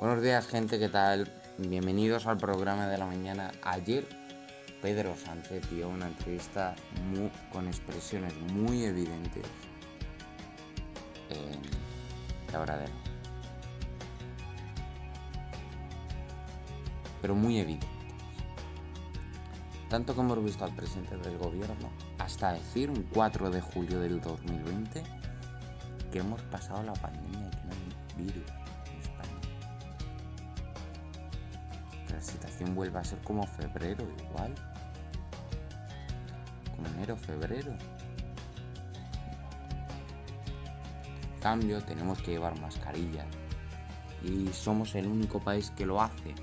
Buenos días gente, ¿qué tal? Bienvenidos al programa de la mañana. Ayer Pedro Sánchez dio una entrevista con expresiones muy evidentes en Cabradero. Pero muy evidentes. Tanto como hemos visto al presidente del gobierno, hasta decir un 4 de julio del 2020 que hemos pasado la pandemia y que no hay virus la situación vuelva a ser como febrero igual. Como enero, febrero. En cambio, tenemos que llevar mascarilla. Y somos el único país que lo hace.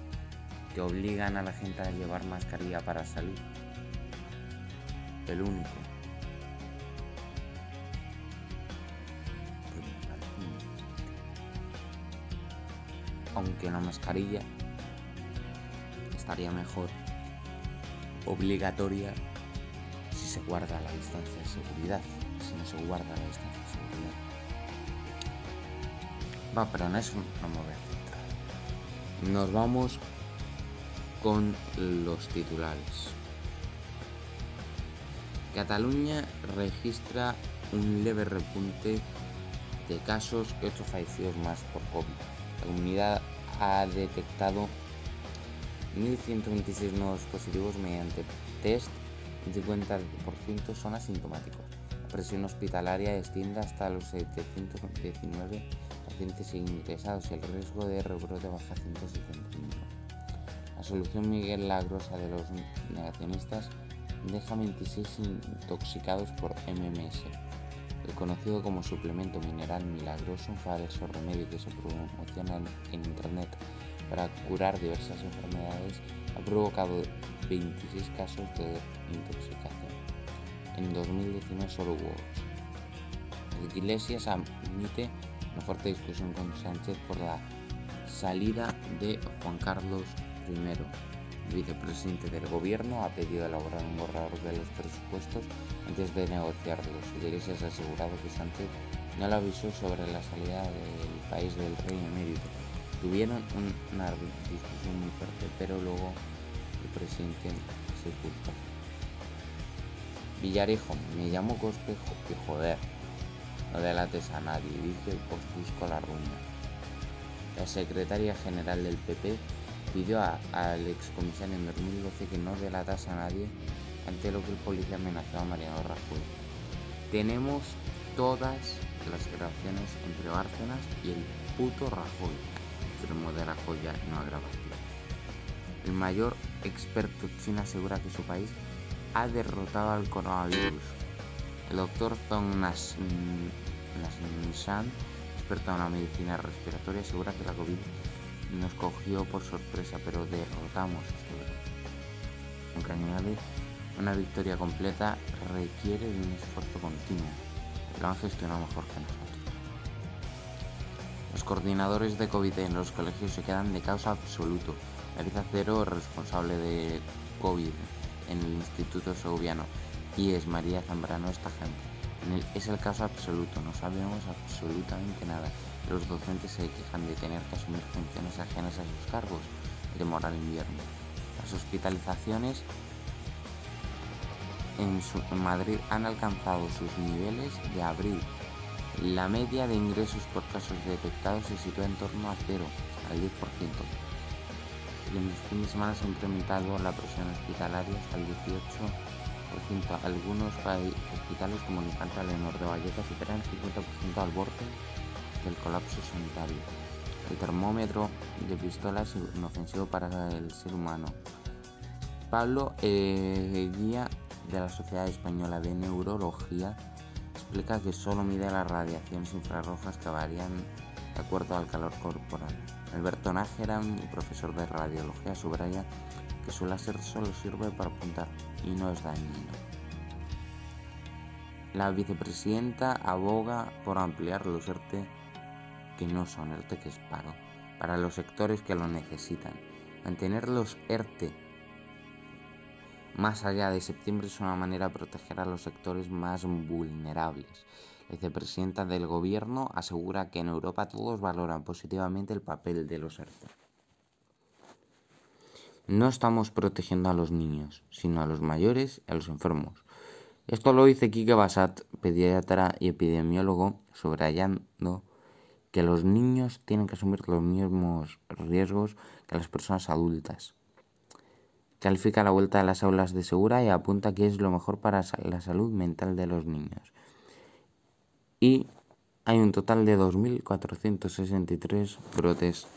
Que obligan a la gente a llevar mascarilla para salir. El único. aunque la mascarilla estaría mejor obligatoria si se guarda la distancia de seguridad, si no se guarda la distancia de seguridad. Va, pero en eso no me voy a centrar. Nos vamos con los titulares. Cataluña registra un leve repunte de casos y 8 fallecidos más por COVID. La comunidad ha detectado 1.126 nuevos positivos mediante test, el 50% son asintomáticos. La presión hospitalaria extiende hasta los 719 pacientes ingresados y el riesgo de rebrote baja a 161. La solución Miguel Lagrosa de los negacionistas deja 26 intoxicados por MMS. El conocido como suplemento mineral milagroso, un falso remedio que se promociona en internet para curar diversas enfermedades, ha provocado 26 casos de intoxicación. En 2019 solo hubo 8. Iglesias admite una fuerte discusión con Sánchez por la salida de Juan Carlos I vicepresidente del gobierno ha pedido elaborar un borrador de los presupuestos antes de negociarlos. Iglesias ha asegurado que Sánchez no le avisó sobre la salida del país del rey emérito. Tuvieron una discusión muy fuerte, pero luego el presidente se ocultó. Villarejo, me llamo Cospejo y joder, no delates a nadie, dice os busco la ruina. La secretaria general del PP pidió al excomisario en 2012 que no delatase a nadie ante lo que el policía amenazaba a Mariano Rajoy. Tenemos todas las grabaciones entre Bárcenas y el puto Rajoy, extremo de Rajoy ya no grabación. El mayor experto chino asegura que su país ha derrotado al coronavirus. El doctor Zhong Nashan, experto en la medicina respiratoria, asegura que la COVID nos cogió por sorpresa, pero derrotamos este virus. Aunque añade, una victoria completa requiere de un esfuerzo continuo. Lo han gestionado mejor que nosotros. Coordinadores de COVID en los colegios se quedan de causa absoluto. Larisa Cero, responsable de COVID en el Instituto Segoviano, y es María Zambrano, esta gente. es el caso absoluto, no sabemos absolutamente nada. Los docentes se quejan de tener que asumir funciones ajenas a sus cargos de moral invierno. Las hospitalizaciones en, Madrid han alcanzado sus niveles de abril. La media de ingresos por casos detectados se sitúa en torno a cero, al 10%. Y en el fin de semana se ha incrementado la presión hospitalaria hasta el 18%. Algunos hospitales como Infanta Leonor de Vallecas superan el 50% al borde del colapso sanitario. El termómetro de pistola es inofensivo para el ser humano. Pablo eh, Guía de la Sociedad Española de Neurología explica que solo mide las radiaciones infrarrojas que varían de acuerdo al calor corporal. Alberto Nájera, profesor de radiología, subraya que su láser solo sirve para apuntar y no es dañino. La vicepresidenta aboga por ampliar los ERTE que no son ERTE que es paro, para los sectores que lo necesitan. Mantener los ERTE más allá de septiembre es una manera de proteger a los sectores más vulnerables. vicepresidenta del gobierno, asegura que en Europa todos valoran positivamente el papel de los ERTE. No estamos protegiendo a los niños, sino a los mayores y a los enfermos. Esto lo dice Kike Basat, pediatra y epidemiólogo, subrayando que los niños tienen que asumir los mismos riesgos que las personas adultas. Califica la vuelta a las aulas de segura y apunta que es lo mejor para la salud mental de los niños. Y hay un total de 2.463 brotes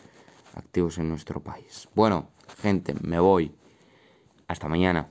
activos en nuestro país. Bueno, gente, me voy. Hasta mañana.